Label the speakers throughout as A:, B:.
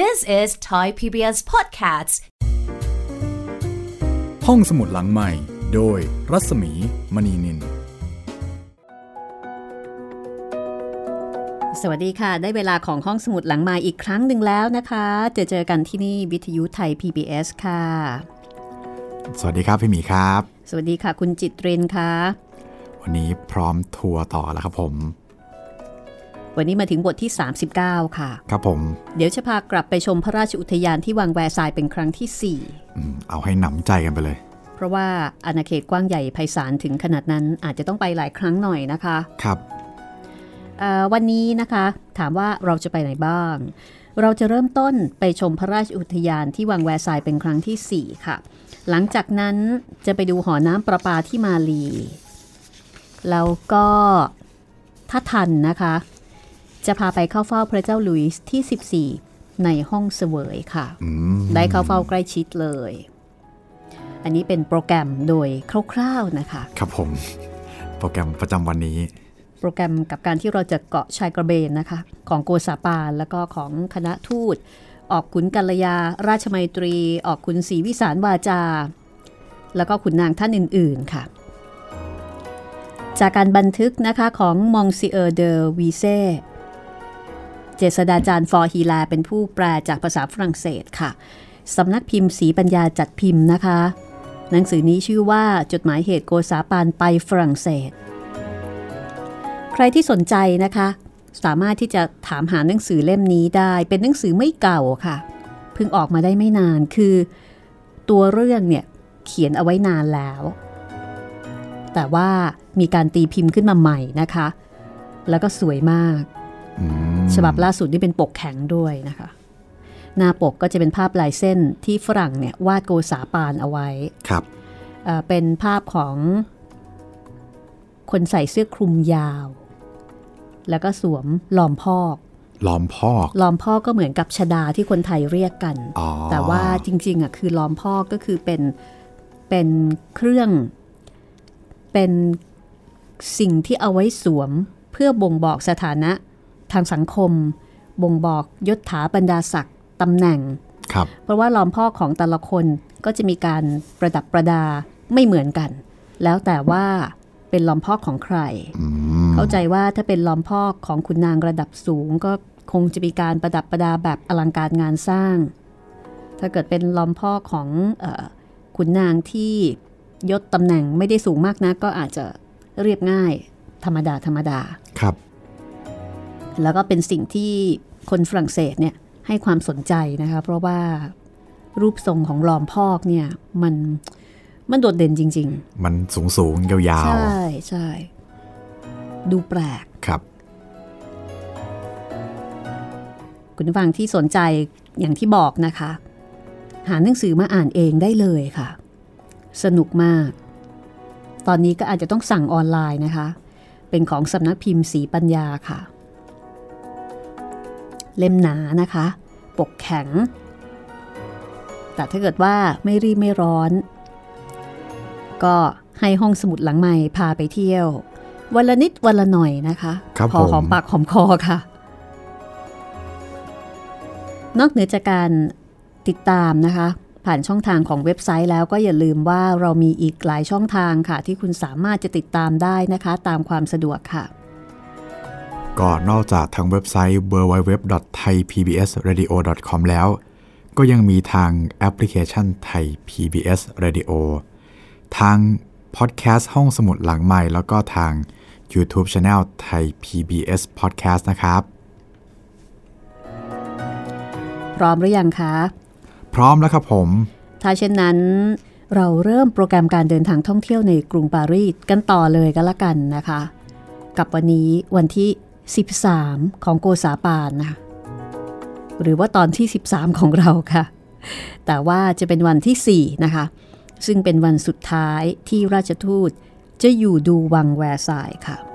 A: This is Thai PBS Podcasts
B: ห้องสมุดหลังใหม่ โดยรัศมีมณีนิน
C: สวัสดีค่ะ ได้เวลาของห้องสมุดหลังใหม่อีกครั้งหนึ่งแล้วนะคะเจอเจอกันที่นี่วิทยุไทย PBS ค่ะ
B: สวัสดีครับพี่หมีครับ
C: สวัสดีค่ะ คุณจิตเรนค่ะ
B: วันนี้พร้อมทัวร์ต่อแล้วครับผม
C: วันนี้มาถึงบทที่ 39 ค่ะ
B: ครับผม
C: เดี๋ยวจะพากลับไปชมพระราชอุทยานที่วังแวร์ซายเป็นครั้งที่
B: อืมเอาให้หนำใจกันไปเลย
C: 4เพราะว่าอาณาเขตกว้างใหญ่ไพศาลถึงขนาดนั้นอาจจะต้องไปหลายครั้งหน่อยนะคะ
B: ครับ
C: เอ่อวันนี้นะคะ ถามว่าเราจะไปไหนบ้าง เราจะเริ่มต้นไปชมพระราชอุทยานที่วังแวร์ซายเป็นครั้งที่ 4 ค่ะ หลังจากนั้นจะไปดูหอน้ำประปาที่มาลี แล้วก็ถ้าทันนะคะ จะพาไปเข้าเฝ้าพระเจ้าหลุยส์ที่ 14 ในห้องเสวยค่ะ
B: อืม
C: ได้เข้าเฝ้าใกล้ชิดเลย อันนี้เป็นโปรแกรมโดยคร่าวๆนะคะ
B: ครับผม โปรแกรมประจำวันนี้
C: โปรแกรมกับการที่เราจะเกาะชายกระเบนนะคะ ของโกษาปานแล้วก็ของคณะทูต ออกขุนกัลยา ราชมัยตรี ออกขุนศรีวิสารวาจา แล้วก็ขุนนางท่านอื่น ๆ ค่ะจากการบันทึกนะคะของมองซิเออร์เดอวีเซ เจษฎาจารย์ ฟ. ฮีแลร์เป็นผู้แปลจากภาษาฝรั่งเศสค่ะสำนักพิมพ์ศรีปัญญาจัดพิมพ์นะคะ หนังสือนี้ชื่อว่าจดหมายเหตุโกษาปานไปฝรั่งเศส ใครที่สนใจนะคะ สามารถที่จะถามหาหนังสือเล่มนี้ได้เป็นหนังสือไม่เก่าค่ะเพิ่งออกมาได้ไม่นานคือ ตัวเรื่องเนี่ยเขียนเอาไว้นานแล้ว แต่ว่ามีการตีพิมพ์ขึ้นมาใหม่นะคะ แล้วก็สวยมาก ฉบับล่าสุดนี่เป็นปกแข็งด้วยนะคะ หน้าปกก็จะเป็นภาพลายเส้นที่ฝรั่งเนี่ยวาดโกษาปานเอาไว้
B: ครับ
C: เอ่อเป็นภาพของคนใส่เสื้อคลุมยาว แล้วก็สวมลอมพอก
B: ล้อมพอก
C: ลอมพอกก็เหมือนกับชดาที่คนไทยเรียกกัน
B: อ๋อ
C: แต่ว่าจริงๆอะคือลอมพอกก็คือเป็นเป็นเครื่อง เป็นสิ่งที่เอาไว้สวมเพื่อบ่งบอกสถานะ ทางสังคม บ่งบอกยศถาบรรดาศักดิ์ตำแหน่ง
B: ครับ
C: เพราะว่าล้อมพอกของแต่ละคนก็จะมีการประดับประดาไม่เหมือนกัน แล้วแต่ว่าเป็นล้อมพอกของใคร
B: อืม
C: เข้าใจว่าถ้าเป็นล้อมพอกของคุณนางระดับสูง ก็คงจะมีการประดับประดาแบบอลังการงานสร้าง ถ้าเกิดเป็นล้อมพอกของเออขุนนางที่ยศตำแหน่งไม่ได้สูงมากนะก็อาจจะเรียบง่าย ธรรมดาธรรมดา
B: ครับ
C: แล้วก็เป็นสิ่งที่คนฝรั่งเศสเนี่ยให้ความสนใจนะคะ เพราะว่ารูปทรงของลอมพอกเนี่ยมันมันโดดเด่นจริง
B: มันสูงสูงๆยา
C: ๆ
B: ว
C: ใช่ใช่ดูแปลก
B: ๆครับ
C: คุณผู้ฟังที่สนใจอย่างที่บอกนะคะ หาหนังสือมาอ่านเองได้เลยค่ะ สนุกมาก ตอนนี้ก็อาจจะต้องสั่งออนไลน์นะคะ เป็นของสำนักพิมพ์สีปัญญาค่ะ เล่มหนานะคะ ปกแข็ง แต่ถ้าเกิดว่าไม่รีบไม่ร้อน ก็ให้ห้องสมุดหลังใหม่พาไปเที่ยว วันละนิดวันละหน่อยนะคะ
B: ครับ
C: พอ
B: ผม
C: หอมปากหอมคอค่ะ นอกเหนือจากการติดตามนะคะ ผ่านช่องทางของเว็บไซต์แล้วก็อย่าลืมว่าเรามีอีกหลายช่องทางค่ะ ที่คุณสามารถจะติดตามได้นะคะ ตามความสะดวกค่ะ
B: ก็นอกจากทางเว็บไซต์ www.thaipbsradio.com แล้ว ก็ยังมีทางแอปพลิเคชันไทย PBS Radio ทางพอดแคสต์ห้องสมุดหลังใหม่ แล้วก็ทาง YouTube Channel ไทย PBS Podcast นะครับ
C: พร้อมหรือยังคะ
B: พร้อมแล้วครับผม
C: ถ้าเช่นนั้นเราเริ่มโปรแกรมการเดินทางท่องเที่ยวในกรุงปารีสกันต่อเลยกันละกันนะคะ กับวันนี้วันที่ 13 ของโกษาปานนะหรือว่าตอนที่ 13 ของเราค่ะ แต่ว่าจะเป็นวันที่ 4 นะคะ ซึ่งเป็นวันสุดท้ายที่ราชทูตจะอยู่ดูวังแวร์ซายค่ะ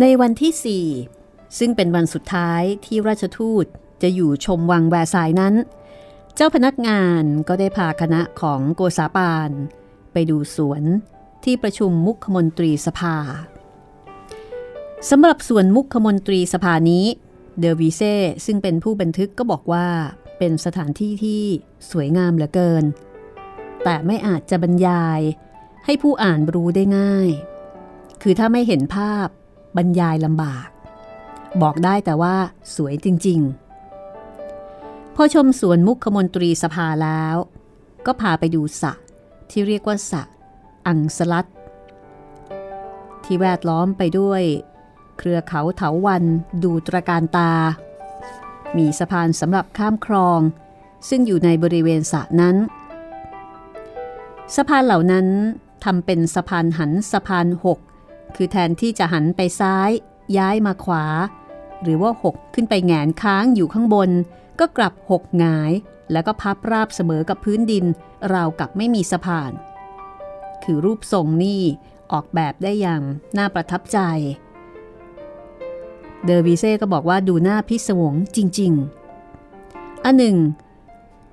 C: ในวันที่ 4 ซึ่งเป็นวันสุดท้ายที่ราชทูตจะอยู่ชมวังแวร์ซายนั้น เจ้าพนักงานก็ได้พาคณะของโกษาปาน ไปดูสวนที่ประชุมมุขมนตรีสภาสำหรับส่วนมุขมนตรีสภานี้ เดอวีเซ่ซึ่งเป็นผู้บันทึกก็บอกว่าเป็นสถานที่ที่สวยงามเหลือเกิน แต่ไม่อาจจะบรรยายให้ผู้อ่านรู้ได้ง่าย คือถ้าไม่เห็นภาพ บรรยายลำบาก บอกได้แต่ว่าสวยจริง ๆ พอชมสวนมุขมนตรีสภาแล้ว ก็พาไปดูสระที่เรียกว่าสระอังสลัด ที่แวดล้อมไปด้วย เครือเขาเถาวันดูตรการตา มีสะพานสำหรับข้ามคลอง ซึ่งอยู่ในบริเวณสระนั้นสะพานเหล่านั้นทำเป็นสะพานหันสะพานหก คือแทนที่จะหันไปซ้าย ย้ายมาขวา หรือว่าหกขึ้นไปแงนค้างอยู่ข้างบน ก็กลับหกหงาย แล้วก็พับราบเสมอกับพื้นดิน ราวกับไม่มีสะพาน คือรูปทรงนี่ออกแบบได้อย่างน่าประทับใจ เดอร์วีเซ่ก็บอกว่าดูหน้าพิศวงจริง ๆ อันหนึ่ง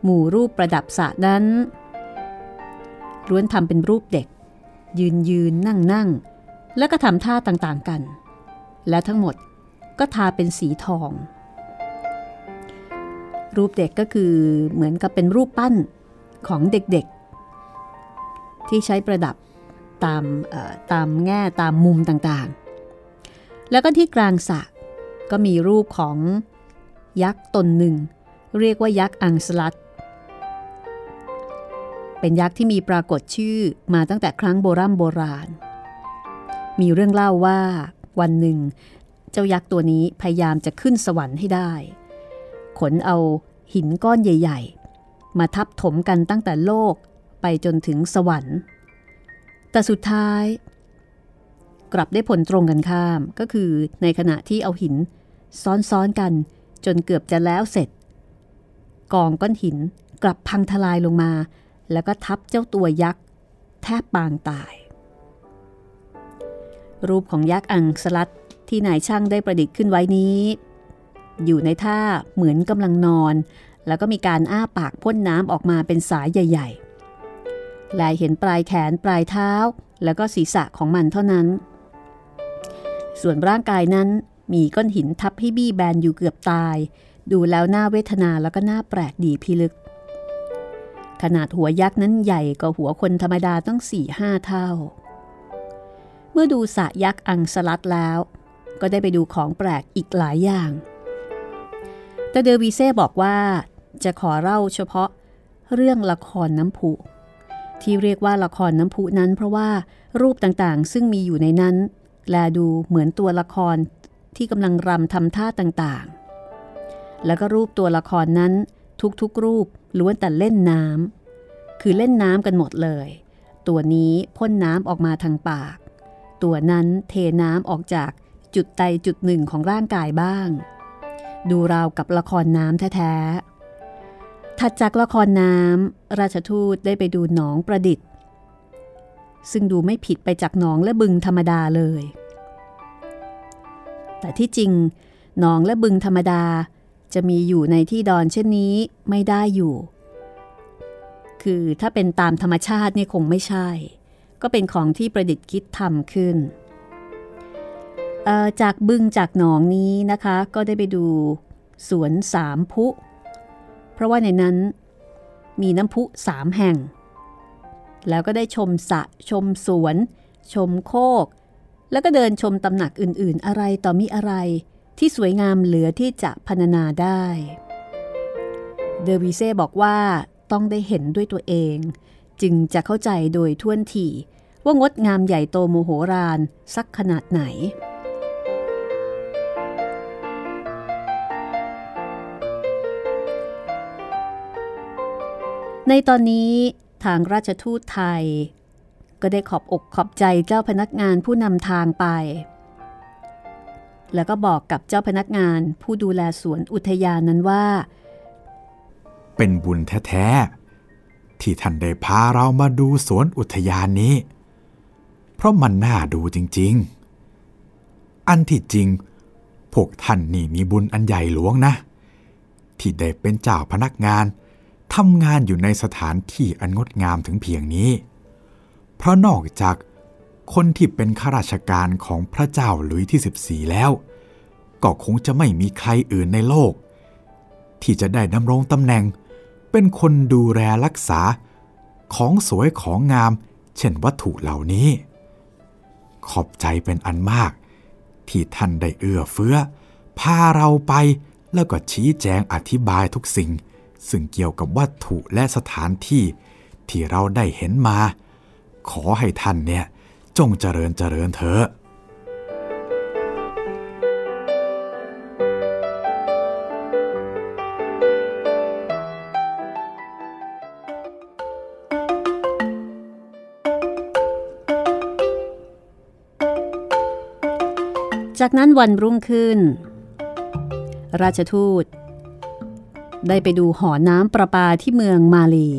C: หมู่รูปประดับสะนั้นล้วนทำเป็นรูปเด็ก ยืนยืนนั่งนั่ง แล้วก็ทำท่าต่างๆกัน และทั้งหมดก็ทาเป็นสีทอง รูปเด็กก็คือเหมือนกับเป็นรูปปั้นของเด็กๆ ที่ใช้ประดับตามตามแง่ตามมุมต่างๆ แล้วก็ที่กลางสระก็มีรูปของยักษ์ตนหนึ่ง เรียกว่ายักษ์อังสลัด เป็นยักษ์ที่มีปรากฏชื่อมาตั้งแต่ครั้งโบรโบราณ มีเรื่องเล่าว่าวันหนึ่ง เจ้ายักษ์ตัวนี้พยายามจะขึ้นสวรรค์ให้ได้ ขนเอาหินก้อนใหญ่ ๆ มาทับถมกันตั้งแต่โลกไปจนถึงสวรรค์ แต่สุดท้าย กลับได้ผลตรงกันข้ามก็คือในขณะที่เอาหิน ซ้อนๆกันจนเกือบจะแล้วเสร็จ กองก้อนหินกลับพังทลายลงมา แล้วก็ทับเจ้าตัวยักษ์แทบปางตาย รูปของยักษ์อังสลัดที่นายช่างได้ประดิษฐ์ขึ้นไว้นี้ อยู่ในท่าเหมือนกำลังนอน แล้วก็มีการอ้าปากพ่นน้ำออกมาเป็นสายใหญ่ ๆ ลายเห็นปลายแขนปลายเท้า แล้วก็ศีรษะของมันเท่านั้น ส่วนร่างกายนั้นมีก้อนหินทับให้บี้แบนอยู่เกือบตาย ดูแล้วน่าเวทนาแล้วก็น่าแปลกดีพิลึก ขนาดหัวยักษ์นั้นใหญ่กว่าหัวคนธรรมดาต้องสี่ห้าเท่า เมื่อดูสะยักษ์อังสลัดแล้ว ก็ได้ไปดูของแปลกอีกหลายอย่าง แต่เดอวีเซ่บอกว่าจะขอเล่าเฉพาะเรื่องละครน้ำพุที่เรียกว่าละครน้ำพุนั้น เพราะว่ารูปต่างๆซึ่งมีอยู่ในนั้น แลดูเหมือนตัวละครที่กำลังรำทำท่าต่างๆ แล้วก็รูปตัวละครนั้นทุกๆรูปล้วนแต่เล่นน้ำคือเล่นน้ำกันหมดเลย ตัวนี้พ่นน้ำออกมาทางปาก ตัวนั้นเทน้ำออกจากจุดใดจุดหนึ่งของร่างกายบ้าง ดูราวกับละครน้ำแท้ๆ ถัดจากละครน้ำราชทูตได้ไปดูหนองประดิษฐ์ ซึ่งดูไม่ผิดไปจากหนองและบึงธรรมดาเลย แต่ที่จริงหนองและบึงธรรมดาจะมีอยู่ในที่ดอนเช่นนี้ไม่ได้อยู่ คือถ้าเป็นตามธรรมชาตินี่คงไม่ใช่ ก็เป็นของที่ประดิษฐ์คิดทำขึ้น จากบึงจากหนองนี้นะคะ ก็ได้ไปดูสวนสามพุ เพราะว่าในนั้นมีน้ำพุสามแห่ง แล้วก็ได้ชมสะชมสวน ชมโคก แล้วก็เดินชมตำหนักอื่นๆ อะไรต่อมีอะไรที่สวยงามเหลือที่จะพรรณนาได้ เดอวิเซ่บอกว่าต้องได้เห็นด้วยตัวเอง จึงจะเข้าใจโดยท่วนที ว่างดงามใหญ่โตโมโหรานสักขนาดไหน ในตอนนี้ทางราชทูตไทย ก็ได้ขอบอกขอบใจเจ้าพนักงานผู้นำทางไป แล้วก็บอกกับเจ้าพนักงานผู้ดูแลสวนอุทยานนั้นว่า
B: เป็นบุญแท้ที่ท่านได้พาเรามาดูสวนอุทยานนี้ เพราะมันน่าดูจริงๆออันที่จริง พวกท่านนี่มีบุญอันใหญ่หลวงนะ ที่ได้เป็นเจ้าพนักงานทำงานอยู่ในสถานที่อันงดงามถึงเพียงนี้ เพราะนอกจากคนที่เป็นข้าราชการของพระเจ้าหลุยที่ 14 แล้ว ก็คงจะไม่มีใครอื่นในโลก ที่จะได้ดำรงตำแหน่ง เป็นคนดูแลรักษาของสวยของงาม เช่นวัตถุเหล่านี้ ขอบใจเป็นอันมาก ที่ท่านได้เอื้อเฟื้อ พาเราไปแล้วก็ชี้แจงอธิบายทุกสิ่ง ซึ่งเกี่ยวกับวัตถุและสถานที่ที่เราได้เห็นมา ขอให้ท่านเนี่ยจงเจริญเจริญเถอะ
C: จากนั้นวันรุ่งขึ้น ราชทูต ได้ไปดูหอน้ำประปาที่เมืองมาลี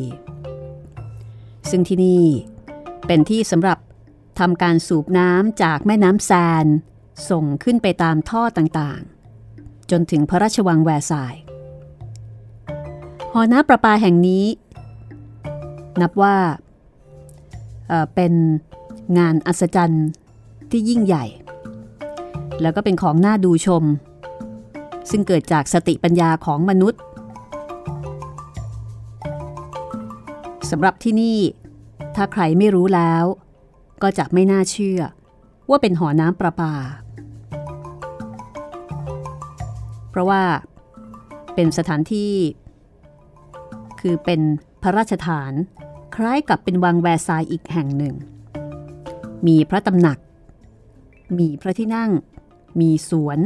C: ซึ่งที่นี่เป็นที่สำหรับทำการสูบน้ำจากแม่น้ำแซน ส่งขึ้นไปตามท่อต่างๆ จนถึงพระราชวังแวร์ซายน์หอน้ำประปาแห่งนี้ นับว่าเเป็นงานอัศจรรย์ที่ยิ่งใหญ่ แล้วก็เป็นของน่าดูชม ซึ่งเกิดจากสติปัญญาของมนุษย์สำหรับที่นี่ ถ้าใครไม่รู้แล้ว ก็จะไม่น่าเชื่อ ว่าเป็นหอน้ำประปา เพราะว่าเป็นสถานที่ คือเป็นพระราชฐาน คล้ายกับเป็นวังแวร์ซายอีกแห่งหนึ่ง มีพระตำหนัก มีพระที่นั่ง มีสวน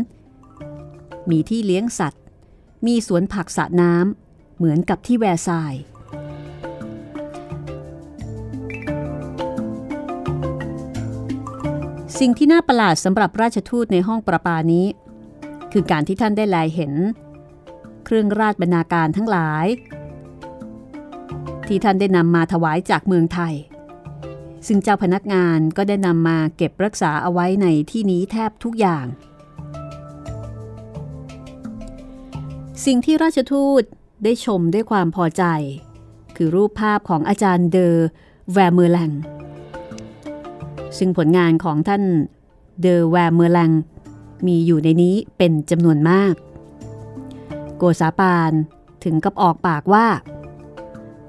C: มีที่เลี้ยงสัตว์ มีสวนผักสระน้ำเหมือนกับที่แวร์ซายสิ่งที่น่าประหลาดสำหรับราชทูตในห้องประปานี้ คือการที่ท่านได้แลเห็น เครื่องราชบรรณาการทั้งหลาย ที่ท่านได้นำมาถวายจากเมืองไทย ซึ่งเจ้าพนักงานก็ได้นำมาเก็บรักษาเอาไว้ในที่นี้แทบทุกอย่าง สิ่งที่ราชทูตได้ชมด้วยความพอใจ คือรูปภาพของอาจารย์เดอแวร์เมอร์แลงซึ่งผลงานของท่านเดอแวร์เมอร์แลงมีอยู่ในนี้เป็นจำนวนมาก โกษาปานถึงกับออกปากว่า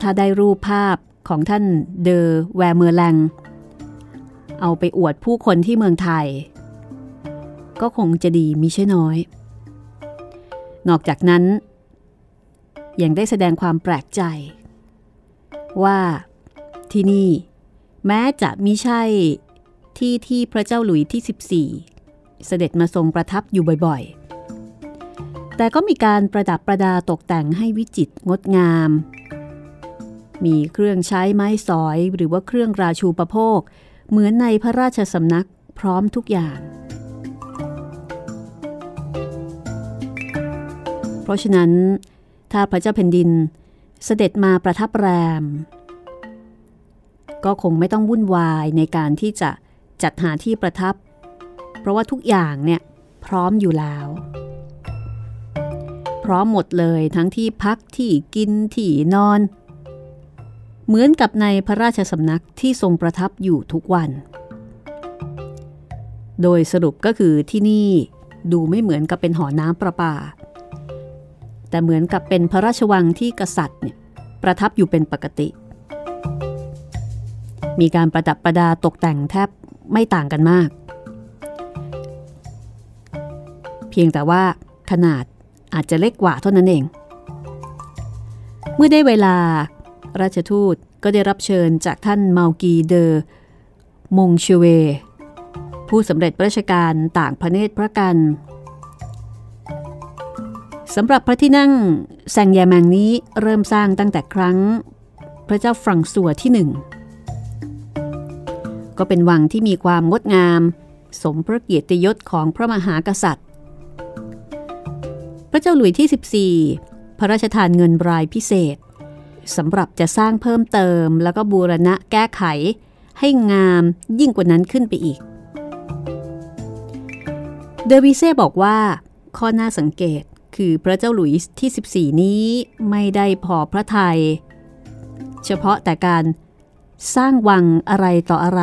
C: ถ้าได้รูปภาพ ของท่านเดอแวร์เมอร์แลง เอาไปอวดผู้คนที่เมืองไทย ก็คงจะดีมิใช่น้อย นอกจากนั้น ยังได้แสดงความแปลกใจ ว่าที่นี่แม้จะมิใช่ที่ที่พระเจ้าหลุยที่ 14 เสด็จมาทรงประทับอยู่บ่อยๆ แต่ก็มีการประดับประดาตกแต่งให้วิจิตรงดงาม มีเครื่องใช้ไม้สอยหรือว่าเครื่องราชูประโภค เหมือนในพระราชสำนักพร้อมทุกอย่าง เพราะฉะนั้น ถ้าพระเจ้าแผ่นดินเสด็จมาประทับแรม ก็คงไม่ต้องวุ่นวายในการที่จะจัดหาที่ประทับ เพราะว่าทุกอย่างเนี่ยพร้อมอยู่แล้ว พร้อมหมดเลยทั้งที่พักที่กินที่นอน เหมือนกับในพระราชสำนักที่ทรงประทับอยู่ทุกวัน โดยสรุปก็คือที่นี่ดูไม่เหมือนกับเป็นหอน้ำประปา แต่เหมือนกับเป็นพระราชวังที่กษัตริย์เนี่ยประทับอยู่เป็นปกติ มีการประดับประดาตกแต่งแทบไม่ต่างกันมาก เพียงแต่ว่าขนาดอาจจะเล็กกว่าเท่านั้นเอง เมื่อได้เวลา ราชทูตก็ได้รับเชิญจากท่านเมากีเดอมงเชเว ผู้สำเร็จราชการต่างพระเนตรพระกันสำหรับพระที่นั่งแซงแยแมงนี้เริ่มสร้างตั้งแต่ครั้ง พระเจ้าฟรังซัวที่หนึ่งก็เป็นวังที่มีความงดงาม สมพระเกียรติยศของพระมหากษัตริย์ พระเจ้าหลุยที่ 14 พระราชทานเงินรายพิเศษ สำหรับจะสร้างเพิ่มเติม แล้วก็บูรณะแก้ไข ให้งามยิ่งกว่านั้นขึ้นไปอีก เดวิเซ่บอกว่า ข้อน่าสังเกตคือพระเจ้าหลุยส์ที่ 14 นี้ไม่ได้พอพระทยัยเฉพาะแต่การสร้างวังอะไรต่ออะไร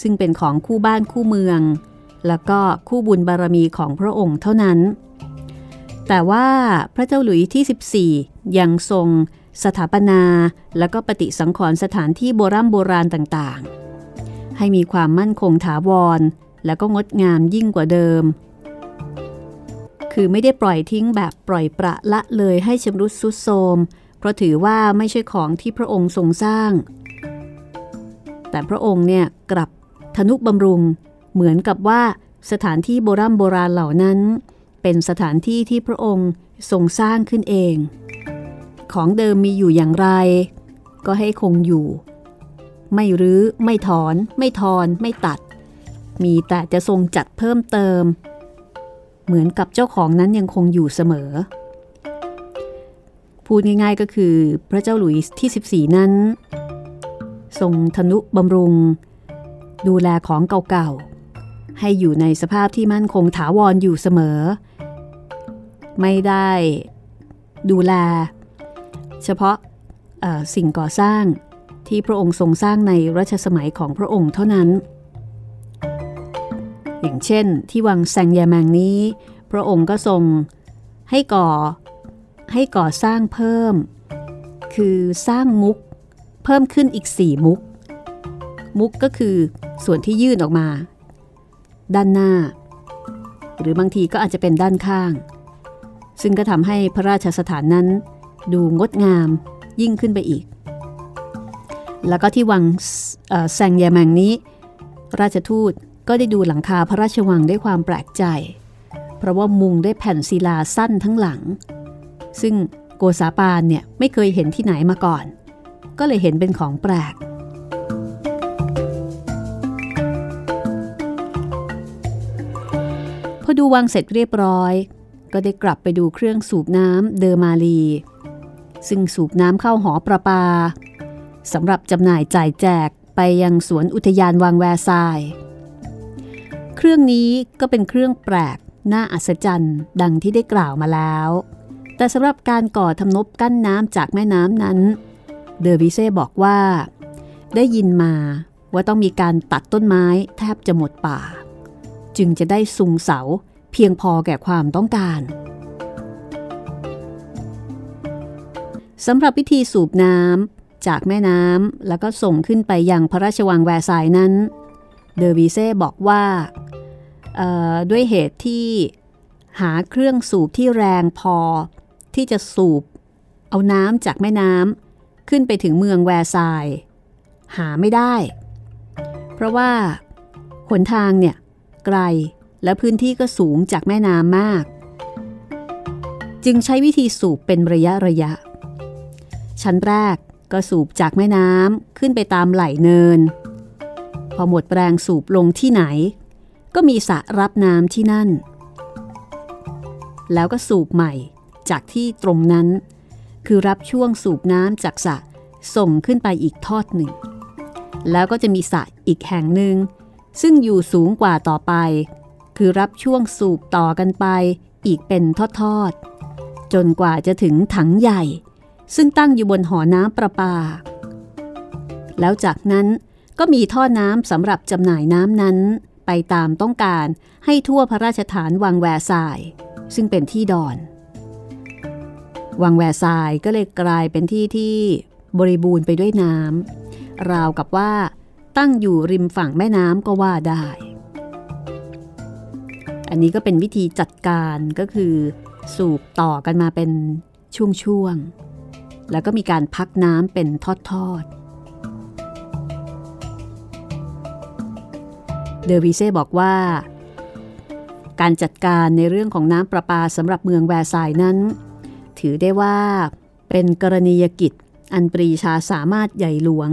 C: ซึ่งเป็นของคู่บ้านคู่เมือง แล้วก็คู่บุญบารมีของพระองค์เท่านั้น แต่ว่าพระเจ้าหลุยที่ 14 ยังทรง สถาปนา และก็ปฏิสังขรณ์สถานที่โบรโบราณต่างๆ ให้มีความมั่นคงถาวร แล้วก็งดงามยิ่งกว่าเดิม คือไม่ได้ปล่อยทิ้งแบบปล่อยประละเลยให้ชำรุดสุดโทรมเพราะถือว่าไม่ใช่ของที่พระองค์ทรงสร้าง แต่พระองค์เนี่ยกลับทนุบำรุง เหมือนกับว่าสถานที่โบรโบราณเหล่านั้น เป็นสถานที่ที่พระองค์ทรงสร้างขึ้นเอง ของเดิมมีอยู่อย่างไร ก็ให้คงอยู่ ไม่รื้อ ไม่ถอน ไม่ทอน ไม่ตัด มีแต่จะทรงจัดเพิ่มเติม เหมือนกับเจ้าของนั้นยังคงอยู่เสมอ พูดง่ายๆก็คือพระเจ้าหลุยส์ที่ 14 นั้น ทรงทนุบำรุง ดูแลของเก่าๆ ให้อยู่ในสภาพที่มั่นคงถาวรออยู่เสมอ ไม่ได้ดูแล เฉพาะสิ่งก่อสร้างที่พระองค์ทรงสร้างในรัชสมัยของพระองค์เท่านั้น อย่างเช่น ที่วังแซงยาแมงนี้ พระองค์ก็ทรงให้ก่อให้ก่อสร้างเพิ่ม คือสร้างมุกเพิ่มขึ้นอีกสี่มุก มุกก็คือส่วนที่ยื่นออกมา ด้านหน้า หรือบางทีก็อาจจะเป็นด้านข้าง ซึ่งก็ทำให้พระราชสถานนั้น ดูงดงามยิ่งขึ้นไปอีก แล้วก็ที่วังแซงยาแมงนี้ ราชทูตก็ได้ดูหลังคาพระราชวังด้วยความแปลกใจ เพราะว่ามุงด้วยแผ่นศิลาสั้นทั้งหลัง ซึ่งโกษาปานเนี่ยไม่เคยเห็นที่ไหนมาก่อน ก็เลยเห็นเป็นของแปลก พอดูวังเสร็จเรียบร้อย ก็ได้กลับไปดูเครื่องสูบน้ำเดอมาลี ซึ่งสูบน้ำเข้าหอประปาสำหรับจำหน่ายจ่ายแจกไปยังสวนอุทยานวังแวร์ซาย เครื่องนี้ก็เป็นเครื่องแปลกน่าอัศจรรย์ดังที่ได้กล่าวมาแล้ว แต่สำหรับการก่อทำนบกั้นน้ำจากแม่น้ำนั้น เดอวิเซ่บอกว่า ได้ยินมาว่าต้องมีการตัดต้นไม้แทบจะหมดป่า จึงจะได้สุงเสาเพียงพอแก่ความต้องการ สำหรับวิธีสูบน้ำจากแม่น้ำแล้วก็ส่งขึ้นไปยังพระราชวังแวร์ซายนั้น เดอวิเซ่บอกว่าด้วยเหตุที่หาเครื่องสูบที่แรงพอที่จะสูบเอาน้ำจากแม่น้ำขึ้นไปถึงเมืองแวร์ซายหาไม่ได้ เพราะว่าหนทางเนี่ยไกลและพื้นที่ก็สูงจากแม่น้ำมาก จึงใช้วิธีสูบเป็นระยะระยะ ชั้นแรกก็สูบจากแม่น้ำขึ้นไปตามไหลเนิน พอหมดแรงสูบลงที่ไหน ก็มีสระรับน้ำที่นั่น แล้วก็สูบใหม่จากที่ตรงนั้น คือรับช่วงสูบน้ำจากสระส่งขึ้นไปอีกทอดหนึ่ง แล้วก็จะมีสระอีกแห่งหนึ่ง ซึ่งอยู่สูงกว่าต่อไป คือรับช่วงสูบต่อกันไปอีกเป็นทอดๆจนกว่าจะถึงถังใหญ่ ซึ่งตั้งอยู่บนหอน้ำประปา แล้วจากนั้นก็มีท่อน้ำสำหรับจำหน่ายน้ำนั้น ไปตามต้องการให้ทั่วพระราชฐานวังแวร์ซาย ซึ่งเป็นที่ดอน วังแวร์ซายก็เลยกลายเป็นที่ที่บริบูรณ์ไปด้วยน้ำราวกับว่า ตั้งอยู่ริมฝั่งแม่น้ำก็ว่าได้ อันนี้ก็เป็นวิธีจัดการก็คือ สูบต่อกันมาเป็นช่วงๆ แล้วก็มีการพักน้ำเป็นทอดๆ เดอวิเซ่บอกว่า การจัดการในเรื่องของน้ำประปาสำหรับเมืองแวร์ซายนั้น ถือได้ว่าเป็นกรณียกิจอันปรีชาสามารถใหญ่หลวง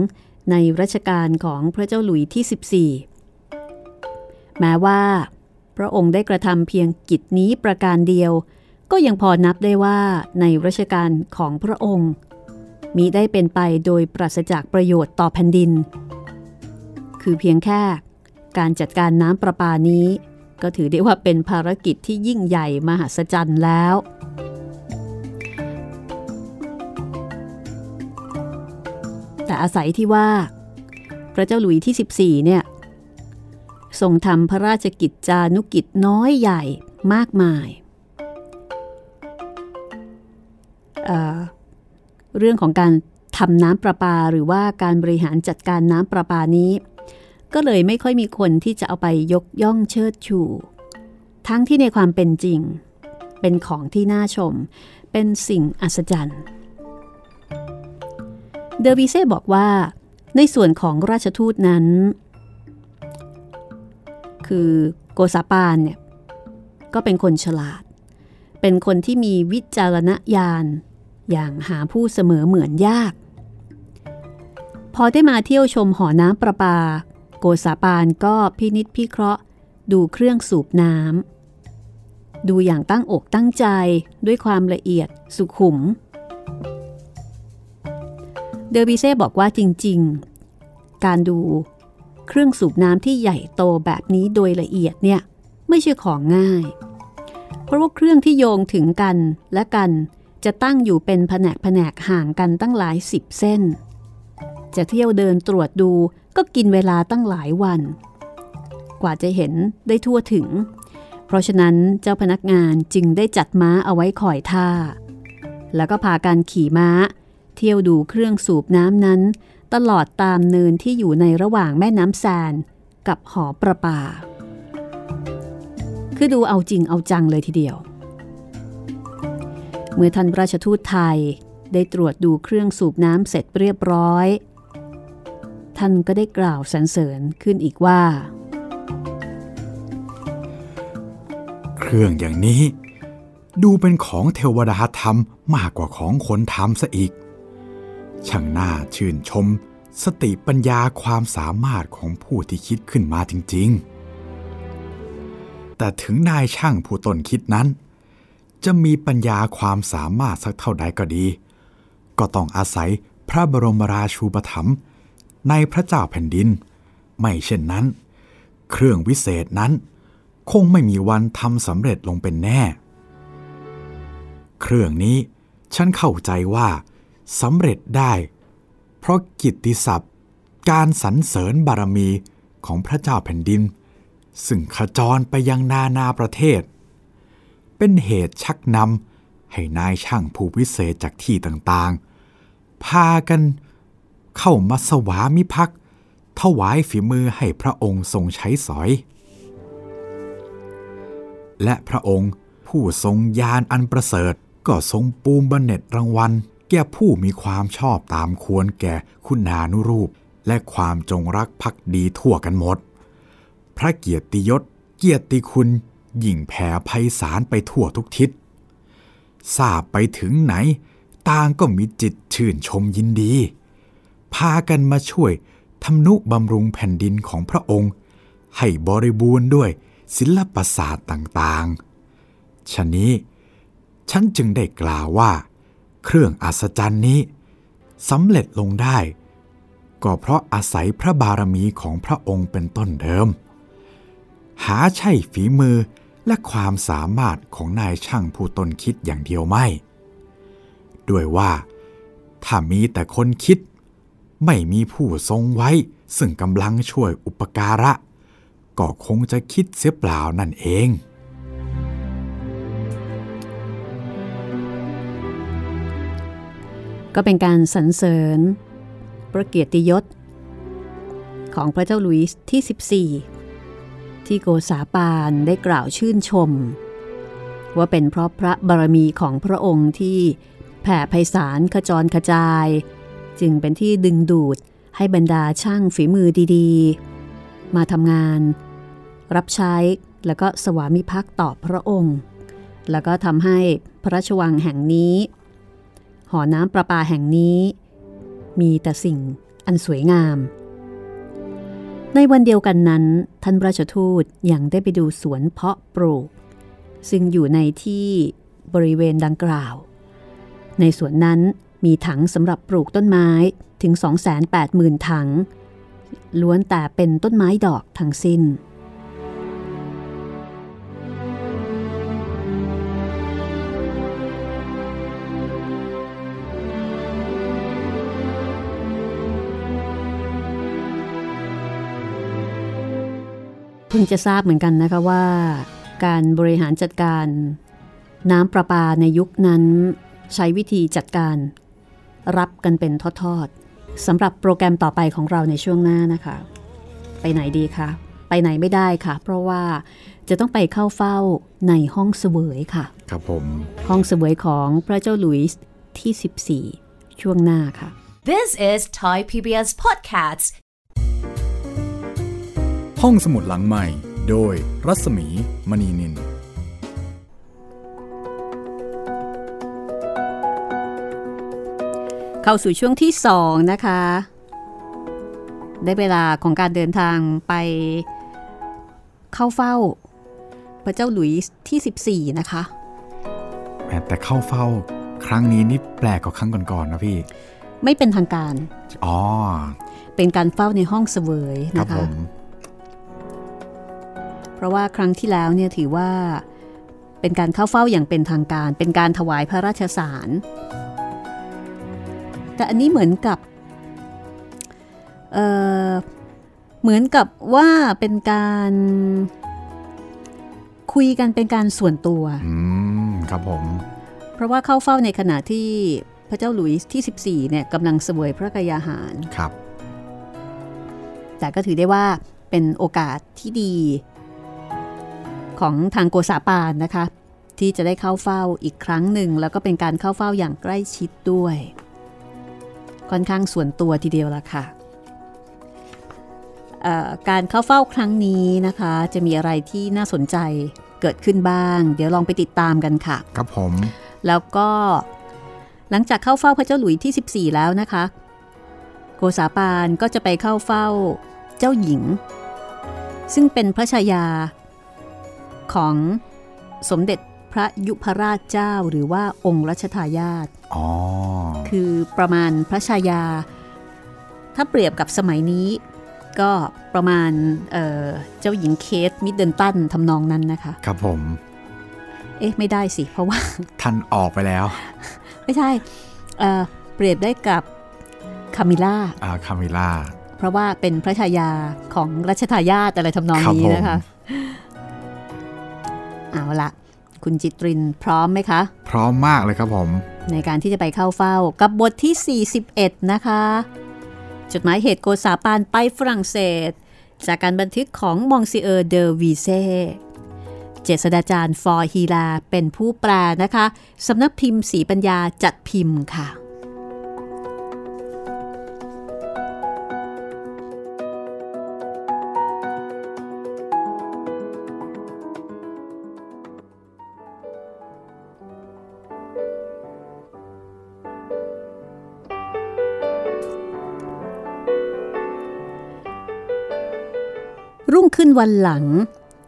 C: ในรัชกาลของพระเจ้าหลุยที่ 14 แม้ว่า พระองค์ได้กระทำเพียงกิจนี้ประการเดียว ก็ยังพอนับได้ว่าในรัชกาลของพระองค์ มีได้เป็นไปโดยปราศจากประโยชน์ต่อแผ่นดิน คือเพียงแค่การจัดการน้ำประปานี้ ก็ถือได้ว่าเป็นภารกิจที่ยิ่งใหญ่มหัศจรรย์แล้ว แต่อาศัยที่ว่า พระเจ้าหลุยที่ 14 เนี่ยทรงทำพระราชกิจจานุกิจน้อยใหญ่มากมาย เรื่องของการทำน้ำประปาหรือว่าการบริหารจัดการน้ำประปานี้ ก็เลยไม่ค่อยมีคนที่จะเอาไปยกย่องเชิดชู ทั้งที่ในความเป็นจริง เป็นของที่น่าชม เป็นสิ่งอัศจรรย์เดอวิเซ่บอกว่าในส่วนของราชทูตนั้น คือโกซาปานเนี่ยก็เป็นคนฉลาด เป็นคนที่มีวิจารณญาณ อย่างหาผู้เสมอเหมือนยาก พอได้มาเที่ยวชมหอน้ำประปา โกซาปานก็พินิษพิเคราะห์ ดูเครื่องสูบน้ำดูอย่างตั้งอกตั้งใจด้วยความละเอียดสุขุม เดอร์บิเซ่บอกว่าจริง ๆ การดูเครื่องสูบน้ำที่ใหญ่โตแบบนี้โดยละเอียดเนี่ย ไม่ใช่ของง่าย เพราะว่าเครื่องที่โยงถึงกันและกัน จะตั้งอยู่เป็นแผนกแผนกห่างกันตั้งหลายสิบเส้น จะเที่ยวเดินตรวจดูก็กินเวลาตั้งหลายวัน กว่าจะเห็นได้ทั่วถึง เพราะฉะนั้นเจ้าพนักงานจึงได้จัดม้าเอาไว้คอยท่า แล้วก็พาการขี่ม้า เที่ยวดูเครื่องสูบน้ำนั้น ตลอดตามเนินที่อยู่ในระหว่างแม่น้ำแซนกับหอประปา คือดูเอาจริงเอาจังเลยทีเดียว เมื่อท่านราชทูตไทยได้ตรวจดูเครื่องสูบน้ำเสร็จเรียบร้อย ท่านก็ได้กล่าวสรรเสริญขึ้นอีกว่า
B: เครื่องอย่างนี้ ดูเป็นของเทวดาทำมมากกว่าของคนทำซะอีก ช่างน่าชื่นชม สติปัญญาความสามารถของผู้ที่คิดขึ้นมาจริง ๆ แต่ถึงนายช่างผู้ต้นคิดนั้น จะมีปัญญาความสามารถสักเท่าใดก็ดี ก็ต้องอาศัยพระบรมราชูปถัมภ์ในพระเจ้าแผ่นดิน ไม่เช่นนั้น เครื่องวิเศษนั้น คงไม่มีวันทำสำเร็จลงเป็นแน่ เครื่องนี้ฉันเข้าใจว่าสำเร็จได้ เพราะกิตติศัพท์ การสรรเสริญบารมีของพระเจ้าแผ่นดิน ซึ่งขจรไปยังนานาประเทศ เป็นเหตุชักนำให้นายช่างผู้วิเศษจากที่ต่างๆ พากันเข้ามาสวามิภักดิ์ถวายฝีมือให้พระองค์ทรงใช้สอย และพระองค์ผู้ทรงญาณอันประเสริฐก็ทรงปูมบันเน็ตรางวัล แก่ผู้มีความชอบตามควรแก่คุณานุรูป และความจงรักภักดีทั่วกันหมด พระเกียรติยศเกียรติคุณ ยิ่งแผ่ไพศาลไปทั่วทุกทิศทราบไปถึงไหน ต่างก็มีจิตชื่นชมยินดี พากันมาช่วยทำนุบำรุงแผ่นดินของพระองค์ ให้บริบูรณ์ด้วยศิลปศาสตร์ต่างๆฉะนี้ ฉันจึงได้กล่าวว่า เครื่องอัศจรรย์นี้สำเร็จลงได้ ก็เพราะอาศัยพระบารมีของพระองค์เป็นต้นเดิม หาใช่ฝีมือ และความสามารถของนายช่างผู้ตนคิดอย่างเดียวไม่ ด้วยว่า ถ้ามีแต่คนคิด ไม่มีผู้ทรงไว้ ซึ่งกำลังช่วยอุปการะ ก็คงจะคิดเสียเปล่านั่นเอง
C: ก็เป็นการสรรเสริญ ประเกียรติยศ ของพระเจ้าลุยส์ที่ 14 ที่โกษาปานได้กล่าวชื่นชม ว่าเป็นเพราะพระบารมีของพระองค์ที่แผ่ไพศาลขจรกระจาย จึงเป็นที่ดึงดูดให้บรรดาช่างฝีมือดีๆ มาทำงาน รับใช้แล้วก็สวามิภักดิ์ต่อพระองค์ แล้วก็ทำให้พระราชวังแห่งนี้ หอน้ำประปาแห่งนี้ มีแต่สิ่งอันสวยงาม ในวันเดียวกันนั้น ท่านราชทูตยังได้ไปดูสวนเพาะปลูก ซึ่งอยู่ในที่บริเวณดังกล่าว ในสวนนั้นมีถังสำหรับปลูกต้นไม้ถึง 280,000 ถัง ล้วนแต่เป็นต้นไม้ดอกทั้งสิ้น พิ่งจะทราบเหมือนกันนะคะว่า การบริหารจัดการ น้ำประปาในยุคนั้น ใช้วิธีจัดการ รับกันเป็นทอดๆสำหรับโปรแกรมต่อไปของเราในช่วงหน้านะคะ ไปไหนดีคะไปไหนไม่ได้ค่ะ เพราะว่าจะต้องไปเข้าเฝ้าในห้องเสวยค่ะ
B: ครับผม
C: ห้องเสวยของพระเจ้าหลุยส์ที่ 14 ช่วงหน้าค่ะ
A: This is Thai PBS Podcasts.
D: ห้องสมุดหลังใหม่ โดยรัศมีมณีนิน
C: เข้าสู่ช่วงที่2นะคะ ได้เวลาของการเดินทางไปเข้าเฝ้า พระเจ้าหลุยส์ที่ 14 นะคะ
B: แหมแต่เข้าเฝ้าครั้งนี้นี่แปลกกว่าครั้งก่อนๆนะพี่
C: ไม่เป็นทางการ
B: อ๋อ
C: เป็นการเฝ้าในห้องเสวย
B: ครั
C: นะ
B: ผ
C: คะ
B: ม
C: เพ ราะว่าครั้งที่แล้วเนี่ยถือว่าเป็นการเข้าเฝ้าอย่างเป็นทางการ เป็นการถวายพระราชสาร แต่อันนี้เหมือนกับเอ่อเหมือนกับว่าเป็นการคุยกันเป็นการส่วนตัว
B: อืมครับผม
C: เพราะว่าเข้าเฝ้าในขณะที่พระเจ้าหลุยส์ที่ 14เนี่ยกำลังเสวยพระกยาหาร
B: ครับ
C: แต่ก็ถือได้ว่าเป็นโอกาสที่ดี ของทางโกษาปานนะคะ ที่จะได้เข้าเฝ้าอีกครั้งหนึ่ง แล้วก็เป็นการเข้าเฝ้าอย่างใกล้ชิดด้วย ค่อนข้างส่วนตัวทีเดียวละค่ะเอ่อการเข้าเฝ้าครั้งนี้นะคะ จะมีอะไรที่น่าสนใจเกิดขึ้นบ้าง เดี๋ยวลองไปติดตามกันค่ะ
B: ครับผม
C: แล้วก็หลังจากเข้าเฝ้าพระเจ้าหลุยที่ 14 แล้วนะคะ โกษาปานก็จะไปเข้าเฝ้าเจ้าหญิง ซึ่งเป็นพระชายา ของสมเด็จพระยุพราชเจ้าหรือว่าองค์รัชทายาท
B: อ๋อ
C: คือประมาณพระชายา ถ้าเปรียบกับสมัยนี้ก็ประมาณเอ่อเจ้าหญิงเคทมิดเดิลตันทำนองนั้นนะคะ
B: ครับผม
C: เอ๊ะ ไม่ได้สิ เพราะว่า
B: ท่านออกไปแล้ว
C: ไม่ใช่เอ่อเปรียบได้กับคามิล่า
B: อ่าคามิล่า
C: เพราะว่าเป็นพระชายาของรัชทายาทอะไรทำนอง
B: ครับ
C: นี้
B: ผม
C: นะคะ เอาละคุณจิตรินพร้อมไหมคะ
B: พร้อมมากเลยครับผม
C: ในการที่จะไปเข้าเฝ้ากับบทที่ 41 นะคะ จดหมายเหตุโกษาปานไปฝรั่งเศส จากการบันทึกของมองซิเออร์เดอวีเซเจษฎาจารย์ ฟ. ฮีแลร์เป็นผู้แปลนะคะสำนักพิมพ์ศรีปัญญาจัดพิมพ์ค่ะ รุ่งขึ้นวันหลัง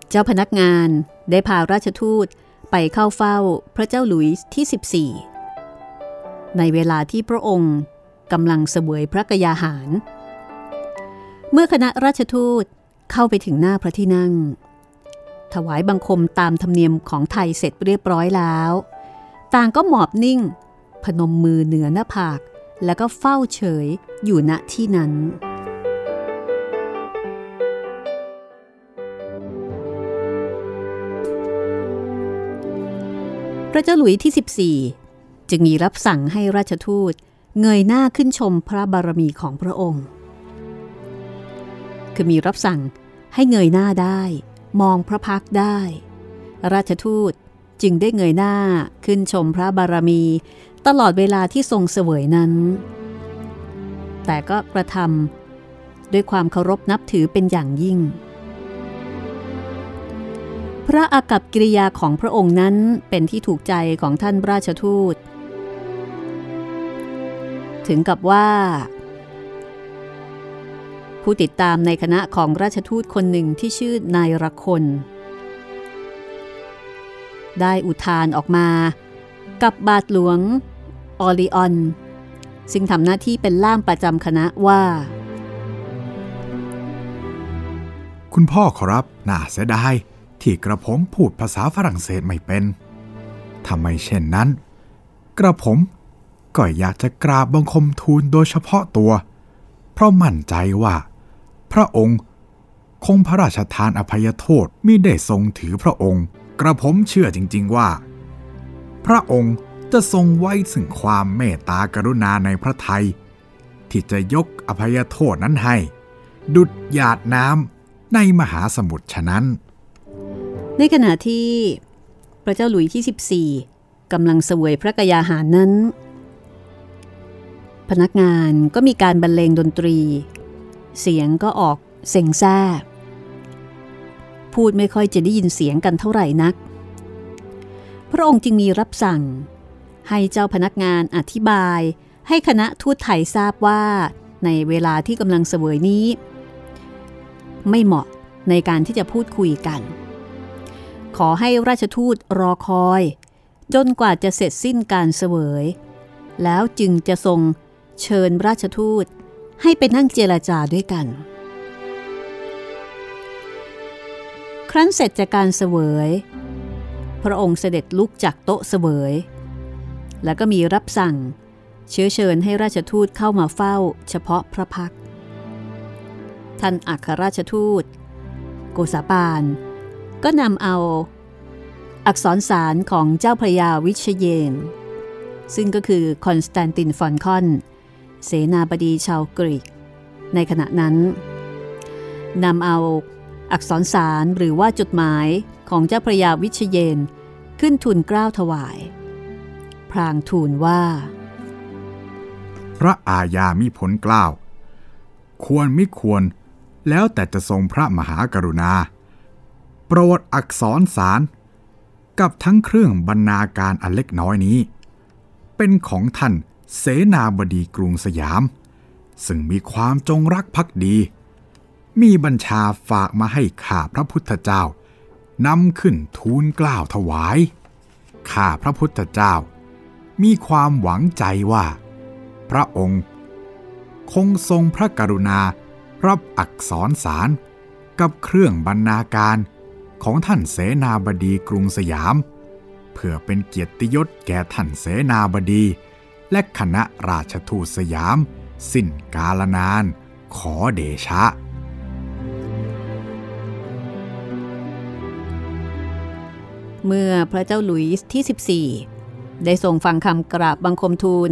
C: เจ้าพนักงานได้พาราชทูตไปเข้าเฝ้าพระเจ้าหลุยส์ที่ 14 ในเวลาที่พระองค์กำลังเสวยพระกยาหาร เมื่อคณะราชทูตเข้าไปถึงหน้าพระที่นั่ง ถวายบังคมตามธรรมเนียมของไทยเสร็จเรียบร้อยแล้ว ต่างก็หมอบนิ่ง พนมมือเหนือหน้าผาก แล้วก็เฝ้าเฉยอยู่ณที่นั้น พระเจ้าหลุยที่ 14 จึงมีรับสั่งให้ราชทูตเงยหน้าขึ้นชมพระบารมีของพระองค์ คือมีรับสั่งให้เงยหน้าได้ มองพระพักได้ ราชทูตจึงได้เงยหน้าขึ้นชมพระบารมี ตลอดเวลาที่ทรงเสวยนั้น แต่ก็กระทำด้วยความเคารพนับถือเป็นอย่างยิ่ง พระอากัปกิริยาของพระองค์นั้นเป็นที่ถูกใจของท่านราชทูต ถึงกับว่า ผู้ติดตามในคณะของราชทูตคนหนึ่งที่ชื่อนายรคน ได้อุทานออกมา กับบาทหลวง ออลิออน ซึ่งทำหน้าที่เป็นล่ามประจำคณะว่า
B: คุณพ่อขอรับ น่าเสียดาย ที่กระผมพูดภาษาฝรั่งเศสไม่เป็นทำไมเช่นนั้น กระผมก็อยากจะกราบบังคมทูลโดยเฉพาะตัว เพราะมั่นใจว่า พระองค์คงพระราชทานอภัยโทษมิได้ทรงถือพระองค์ กระผมเชื่อจริง ๆว่า พระองค์จะทรงไว้ซึ่งความเมตตากรุณาในพระไทยที่จะยกอภัยโทษนั้นให้ ดุดหยาดน้ำในมหาสมุทรฉะนั้น
C: ในขณะที่พระเจ้าหลุยที่14กำลังเสวยพระกยาหารนั้น พนักงานก็มีการบรรเลงดนตรี เสียงก็ออกเซ็งแซ่พูดไม่ค่อยจะได้ยินเสียงกันเท่าไหร่นัก พระองค์จึงมีรับสั่ง ให้เจ้าพนักงานอธิบาย ให้คณะทูตไทยทราบว่า ในเวลาที่กำลังเสวยนี้ ไม่เหมาะในการที่จะพูดคุยกัน ขอให้ราชทูตรอคอย จนกว่าจะเสร็จสิ้นการเสวย แล้วจึงจะทรงเชิญราชทูตให้ไปนั่งเจรจาด้วยกัน ครั้นเสร็จจากการเสวย พระองค์เสด็จลุกจากโต๊ะเสวย แล้วก็มีรับสั่ง เชื้อเชิญให้ราชทูตเข้ามาเฝ้าเฉพาะพระพัก ท่านอัครราชทูต โกษาปาน ก็นำเอา อักษรสารของเจ้าพระยาวิเชเยน ซึ่งก็คือคอนสแตนตินฟอลคอน เสนาบดีชาวกรีก ในขณะนั้นนำเอาอักษรสารหรือว่าจดหมายของเจ้าพระยาวิเชเยน ขึ้นทูลเกล้าถวาย พลางทูลว่า
B: พระอาญามิพ้นเกล้า ควรมิควรแล้วแต่จะทรงพระมหากรุณา โปรดอักษรสารกับทั้งเครื่องบรรณาการอันเล็กน้อยนี้ เป็นของท่านเสนาบดีกรุงสยาม ซึ่งมีความจงรักภักดี มีบัญชาฝากมาให้ข้าพระพุทธเจ้านำขึ้นทูลกล้าวถวาย ข้าพระพุทธเจ้า มีความหวังใจว่า พระองค์ คงทรงพระกรุณารับอักษรสารกับเครื่องบรรณาการ ของท่านเสนาบดีกรุงสยาม เพื่อเป็นเกียรติยศแก่ท่านเสนาบดี และคณะราชทูตสยาม สิ้นกาลนาน ขอเดชะ
C: เมื่อพระเจ้าหลุยส์ที่ 14 ได้ทรงฟังคำกราบบังคมทูล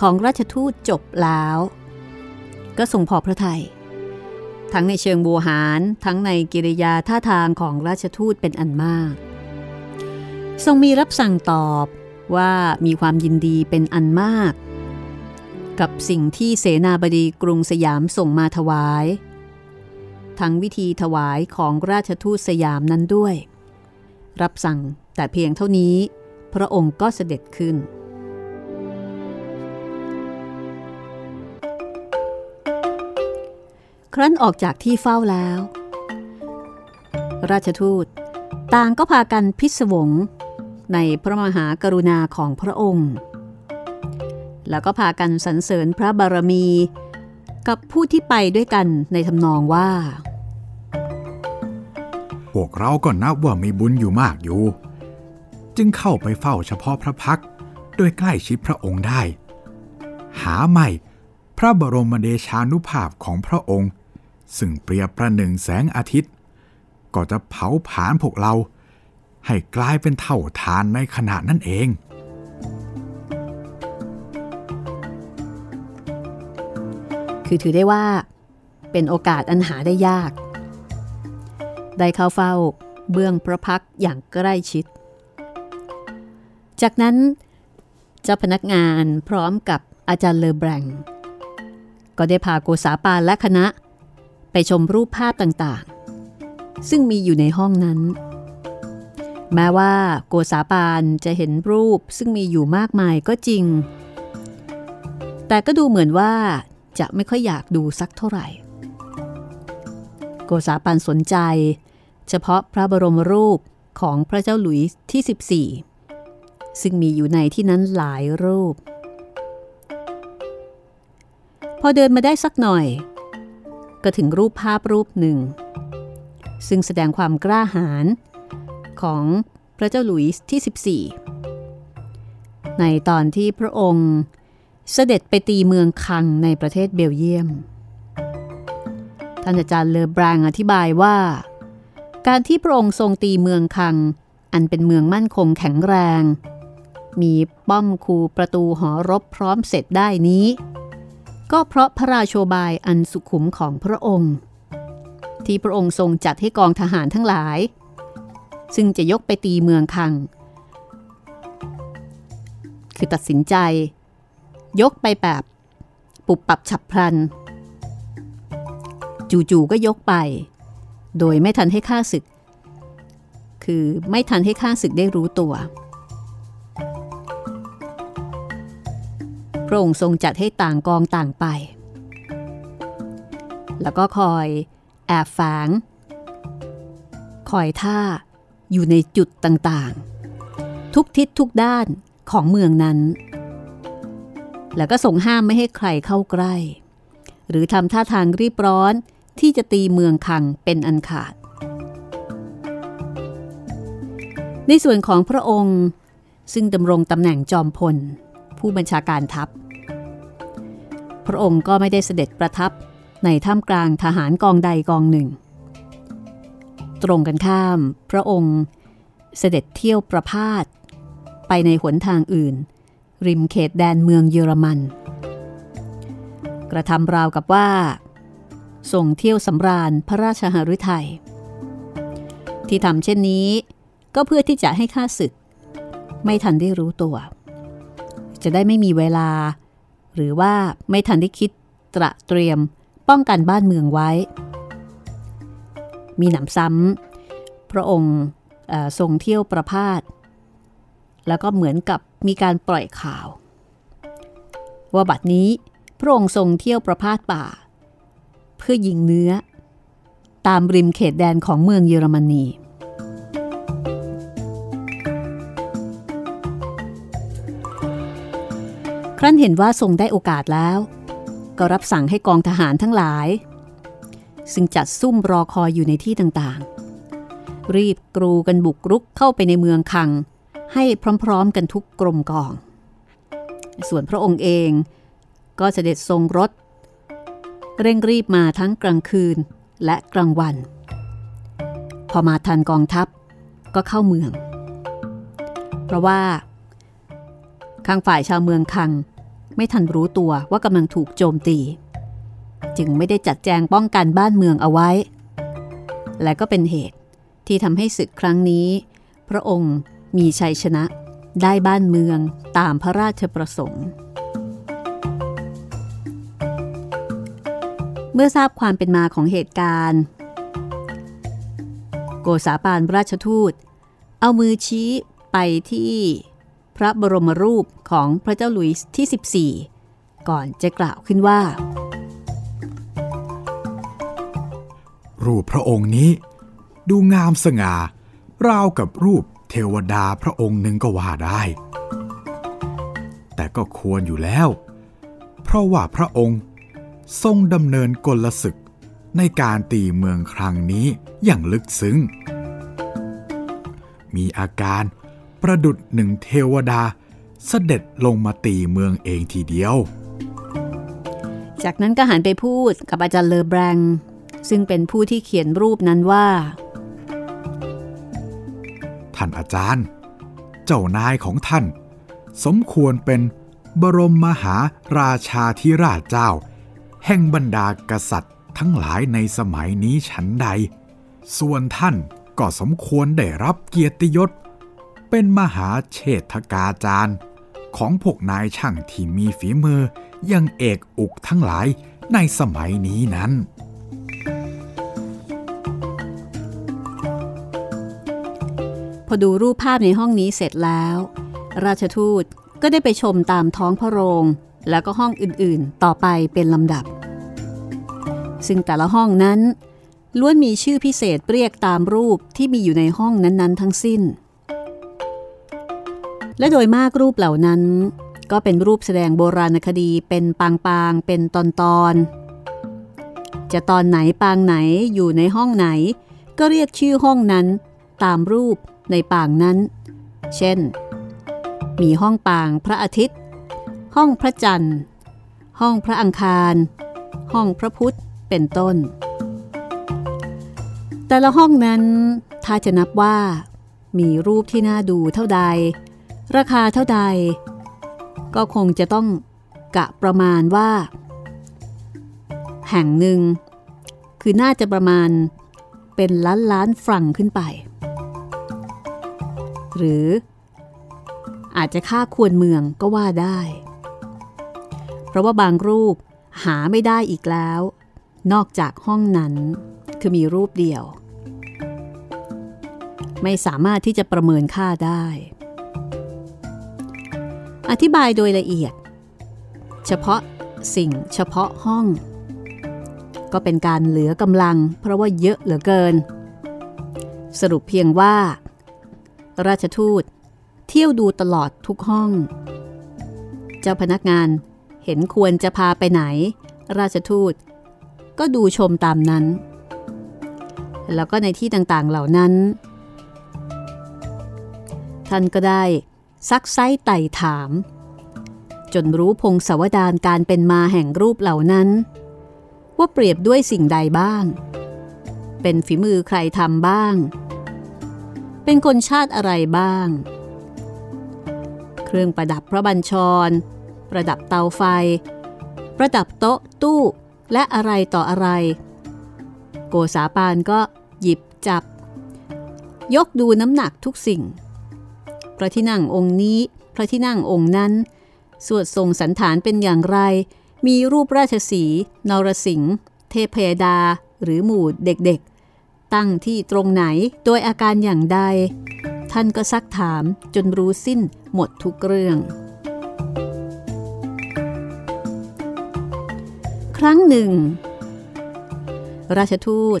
C: ของราชทูตจบแล้ว ก็ทรงพอพระทยัย ทั้งในเชิงบูหาร ทั้งในกิริยาท่าทางของราชทูตเป็นอันมาก ทรงมีรับสั่งตอบว่ามีความยินดีเป็นอันมาก กับสิ่งที่เสนาบดีกรุงสยามส่งมาถวาย ทั้งวิธีถวายของราชทูตสยามนั้นด้วย รับสั่งแต่เพียงเท่านี้ พระองค์ก็เสด็จขึ้น ครั้นออกจากที่เฝ้าแล้ว ราชทูตต่างก็พากันพิศวง ในพระมหากรุณาของพระองค์ แล้วก็พากันสรรเสริญพระบารมี กับผู้ที่ไปด้วยกันในทำนองว่า
B: พวกเราก็นับว่ามีบุญอยู่มากอยู่ จึงเข้าไปเฝ้าเฉพาะพระพักตร์โดยใกล้ชิดพระองค์ได้ หาไม่พระบรมเดชานุภาพของพระองค์ ซึ่งเปรียบประหนึ่งแสงอาทิตย์ ก็จะเผาผลาญพวกเรา ให้กลายเป็นเท่าทานในขณะนั้นเอง
C: คือถือได้ว่าเป็นโอกาสอันหาได้ยาก ได้เข้าเฝ้าเบื้องพระพักตร์อย่างใกล้ชิด จากนั้น เจ้าพนักงานพร้อมกับอาจารย์เลอแบรงก็ได้พาโกษาปาและคณะ ชมรูปภาพต่างๆ ซึ่งมีอยู่ในห้องนั้น แม้ว่าโกษาปานจะเห็นรูปซึ่งมีอยู่มากมายก็จริง แต่ก็ดูเหมือนว่าจะไม่ค่อยอยากดูสักเท่าไหร่ โกษาปานสนใจ เฉพาะพระบรมรูปของพระเจ้าหลุยส์ที่ 14 ซึ่งมีอยู่ในที่นั้นหลายรูป พอเดินมาได้สักหน่อย ก็ถึงรูปภาพรูปหนึ่ง ซึ่งแสดงความกล้าหาญของพระเจ้าหลุยส์ที่ 14 ในตอนที่พระองค์เสด็จไปตีเมืองคังในประเทศเบลเยียม ท่านอาจารย์เลอบรางอธิบายว่า การที่พระองค์ทรงตีเมืองคัง อันเป็นเมืองมั่นคงแข็งแรง มีป้อมคูประตูหอรบพร้อมเสร็จได้นี้ ก็เพราะพระราโชบายอันสุขุมของพระองค์ ที่พระองค์ทรงจัดให้กองทหารทั้งหลาย ซึ่งจะยกไปตีเมืองคัง คือตัดสินใจ ยกไปแบบปุบปับฉับพลัน จู่ๆก็ยกไป โดยไม่ทันให้ข้าศึก คือไม่ทันให้ข้าศึกได้รู้ตัว พระองค์ทรงจัดให้ต่างกองต่างไป แล้วก็คอยแอบฝงคอยท่าอยู่ในจุดต่างๆ ทุกทิศทุกด้านของเมืองนั้น แล้วก็ส่งห้ามไม่ให้ใครเข้าใกล้ หรือทำท่าทางรีบร้อนที่จะตีเมืองคังเป็นอันขาด ในส่วนของพระองค์ซึ่งดำรงตำแหน่งจอมพล ผู้บัญชาการทัพ พระองค์ก็ไม่ได้เสด็จประทับในท่ามกลางทหารกองใดกองหนึ่ง ตรงกันข้าม พระองค์เสด็จเที่ยวประพาสไปในหนทางอื่น ริมเขตแดนเมืองเยอรมัน กระทำราวกับว่าส่งเที่ยวสำราญพระราชหฤทัยที่ทำเช่นนี้ก็เพื่อที่จะให้ข้าศึก ไม่ทันได้รู้ตัว จะได้ไม่มีเวลา หรือว่าไม่ทันได้คิดตระเตรียมป้องกันบ้านเมืองไว้ มีหนำซ้ำพระองค์ทรงเที่ยวประพาสแล้วก็เหมือนกับมีการปล่อยข่าว ว่าบัดนี้พระองค์ทรงเที่ยวประพาสป่า เพื่อยิงเนื้อ ตามริมเขตแดนของเมืองเยอรมนี ครั้นเห็นว่าทรงได้โอกาสแล้ว ก็รับสั่งให้กองทหารทั้งหลาย ซึ่งจัดซุ่มรอคอยอยู่ในที่ต่างๆ รีบกรูกันบุกรุกเข้าไปในเมืองคัง ให้พร้อมๆกันทุกกรมกอง ส่วนพระองค์เองก็เสด็จทรงรถ เร่งรีบมาทั้งกลางคืนและกลางวัน พอมาทันกองทัพก็เข้าเมือง เพราะว่า ข้างฝ่ายชาวเมืองคัง ไม่ทันรู้ตัวว่ากำลังถูกโจมตี จึงไม่ได้จัดแจงป้องกันบ้านเมืองเอาไว้ และก็เป็นเหตุที่ทำให้ศึกครั้งนี้ พระองค์มีชัยชนะได้บ้านเมืองตามพระราชประสงค์ เมื่อทราบความเป็นมาของเหตุการณ์ โกษาปานราชทูต เอามือชี้ไปที่ พระบรมรูปของพระเจ้าหลุยส์ที่ 14 ก่อนจะกล่าวขึ้นว่า
B: รูปพระองค์นี้ ดูงามสง่าราวกับรูปเทวดาพระองค์หนึ่งก็ว่าได้ แต่ก็ควรอยู่แล้ว เพราะว่าพระองค์ทรงดำเนินกลศึกในการตีเมืองครั้งนี้อย่างลึกซึ้ง มีอาการ ประดุดหนึ่งเทวดาเสด็จลงมาตีเมืองเองทีเดียว
C: จากนั้นก็หันไปพูดกับอาจารย์เลอแบรงซึ่งเป็นผู้ที่เขียนรูปนั้นว่า
B: ท่านอาจารย์ เจ้านายของท่าน สมควรเป็นบรมมหาราชาธิราชเจ้า แห่งบรรดากษัตริย์ทั้งหลายในสมัยนี้ฉันใด ส่วนท่านก็สมควรได้รับเกียรติยศ เป็นมหาเชษฐกาจารย์ ของพวกนายช่างที่มีฝีมือยังเอกอุกทั้งหลายในสมัยนี้นั้น
C: พอดูรูปภาพในห้องนี้เสร็จแล้ว ราชทูตก็ได้ไปชมตามท้องพระโรง แล้วก็ห้องอื่นๆ ต่อไปเป็นลำดับ ซึ่งแต่ละห้องนั้นล้วนมีชื่อพิเศษเรียกตามรูปที่มีอยู่ในห้องนั้น ๆ ทั้งสิ้น และโดยมากรูปเหล่านั้น ก็เป็นรูปแสดงโบราณคดีเป็นปางๆเป็นตอนๆจะตอนไหนปางไหนอยู่ในห้องไหน ก็เรียกชื่อห้องนั้น ตามรูปในปางนั้น เช่น มีห้องปางพระอาทิตย์ ห้องพระจันทร์ ห้องพระอังคาร ห้องพระพุธเป็นต้น แต่ละห้องนั้นถ้าจะนับว่า มีรูปที่น่าดูเท่าใด ราคาเท่าใด ก็คงจะต้องกะประมาณว่า แห่งหนึ่ง คือน่าจะประมาณเป็นล้านล้านฟรังขึ้นไป หรืออาจจะค่าควรเมืองก็ว่าได้ เพราะว่าบางรูปหาไม่ได้อีกแล้ว นอกจากห้องนั้น คือมีรูปเดียว ไม่สามารถที่จะประเมินค่าได้ อธิบายโดยละเอียด เฉพาะสิ่งเฉพาะห้อง ก็เป็นการเหลือกำลังเพราะว่าเยอะเหลือเกิน สรุปเพียงว่า ราชทูตเที่ยวดูตลอดทุกห้อง เจ้าพนักงานเห็นควรจะพาไปไหน ราชทูต ก็ดูชมตามนั้น แล้วก็ในที่ต่างๆเหล่านั้น ท่านก็ได้ ซักไซ้ไต่ถาม จนรู้พงศาวดารการเป็นมาแห่งรูปเหล่านั้น ว่าเปรียบด้วยสิ่งใดบ้าง เป็นฝีมือใครทำบ้าง เป็นคนชาติอะไรบ้าง เครื่องประดับพระบัญชร ประดับเตาไฟ ประดับโต๊ะตู้และอะไรต่ออะไร โกษาปานก็หยิบจับ ยกดูน้ำหนักทุกสิ่ง พระที่นั่งองค์นี้ พระที่นั่งองค์นั้น สวดทรงสันฐานเป็นอย่างไร มีรูปราชสีนรสิงห์เทพยดา หรือหมู่เด็กๆ ตั้งที่ตรงไหนโดยอาการอย่างใด ท่านก็ซักถามจนรู้สิ้นหมดทุกเรื่อง ครั้งหนึ่ง ราชทูต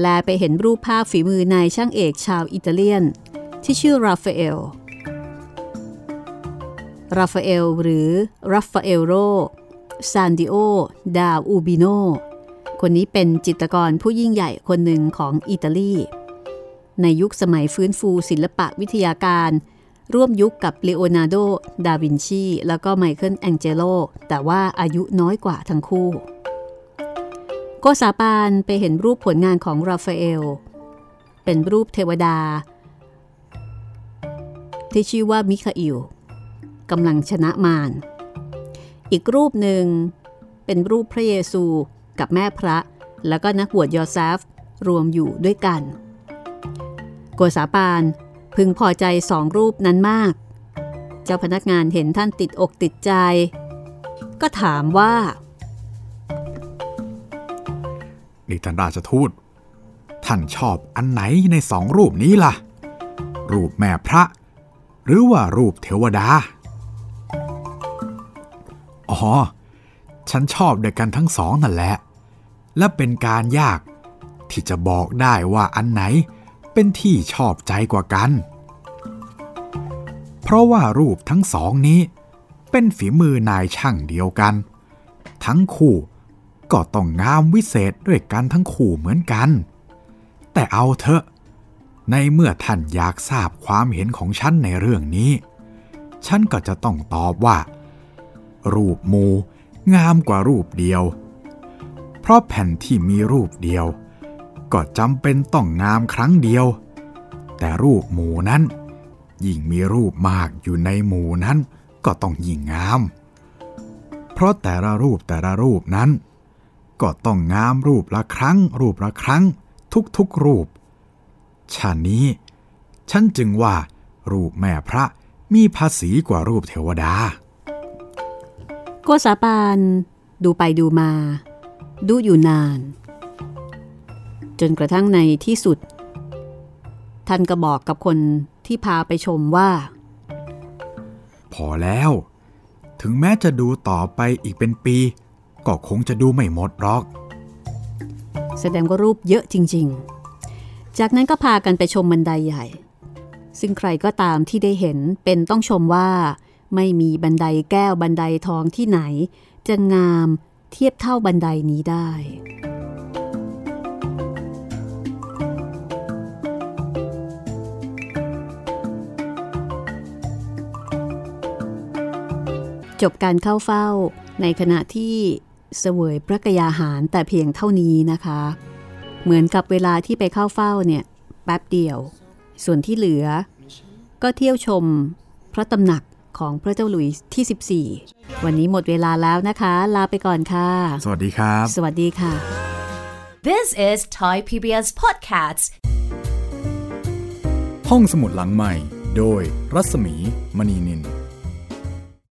C: แลไปเห็นรูปภาพฝีมือนายช่างเอกชาวอิตาเลียน ที่ชื่อราฟาเอล ราฟาเอลหรือราฟาเอลโลซานซิโอ ดาอูร์บิโน คนนี้เป็นจิตรกรผู้ยิ่งใหญ่คนหนึ่งของอิตาลี ในยุคสมัยฟื้นฟูศิลปะวิทยาการ ร่วมยุคกับเลโอนาร์โด ดาวินชี แล้วก็ไมเคิลแองเจโล แต่ว่าอายุน้อยกว่าทั้งคู่ โกษาปานไปเห็นรูปผลงานของราฟาเอล เป็นรูปเทวดา ที่ชื่อว่ามิคาอิล กำลังชนะมาร อีกรูปหนึ่งเป็นรูปพระเยซูกับแม่พระ แล้วก็นักบวชยอเซฟรวมอยู่ด้วยกัน โกษาปานพึงพอใจสองรูปนั้นมาก เจ้าพนักงานเห็นท่านติดอกติดใจ ก็ถามว่า
B: นี่ท่านราชทูต ท่านชอบอันไหนในสองรูปนี้ล่ะ รูปแม่พระ หรือว่ารูปเทวดา อ๋อ ฉันชอบเด้วยกันทั้งสองนั่นแหละ และเป็นการยากที่จะบอกได้ว่าอันไหนเป็นที่ชอบใจกว่ากัน เพราะว่ารูปทั้งสองนี้ เป็นฝีมือนายช่างเดียวกัน ทั้งคู่ก็ต้องงามวิเศษด้วยกันทั้งคู่เหมือนกัน แต่เอาเถอะ ในเมื่อท่านอยากทราบความเห็นของฉันในเรื่องนี้ ฉันก็จะต้องตอบว่า รูปมูงามกว่ารูปเดียว เพราะแผ่นที่มีรูปเดียว ก็จำเป็นต้องงามครั้งเดียว แต่รูปหมูนั้น ยิ่งมีรูปมากอยู่ในหมู่นั้นก็ต้องยิ่งงาม เพราะแต่ละรูปแต่ละรูปนั้น ก็ต้องงามรูปละครั้ง รูปละครั้ง ทุกๆรูปชานี้ ฉันจึงว่ารูปแม่พระมีภาษีกว่ารูปเทวดา
C: โกษาปานดูไปดูมา ดูอยู่นาน จนกระทั่งในที่สุด ท่านก็บอกกับคนที่พาไปชมว่า
B: พอแล้ว ถึงแม้จะดูต่อไปอีกเป็นปี ก็คงจะดูไม่หมดหรอก
C: แสดงว่ารูปเยอะจริง ๆ จากนั้นก็พากันไปชมบันไดใหญ่ ซึ่งใครก็ตามที่ได้เห็นเป็นต้องชมว่า ไม่มีบันไดแก้วบันไดทองที่ไหน จะงามเทียบเท่าบันไดนี้ได้ จบการเข้าเฝ้าในขณะที่เสวยพระกยาหารแต่เพียงเท่านี้นะคะ เหมือนกับเวลาที่ไปเข้าเฝ้าเนี่ยแป๊บเดียว ส่วนที่เหลือ ก็เที่ยวชมพระตำหนัก ของพระเจ้าหลุยส์ที่ 14 วันนี้หมดเวลาแล้วนะคะ ลาไปก่อนค่ะ
B: สวัสดีครับ
C: สวัสดีค่ะ
A: This is Thai PBS Podcasts.
D: ห้องสมุดหลังใหม่ โดยรัศมีมณีนิน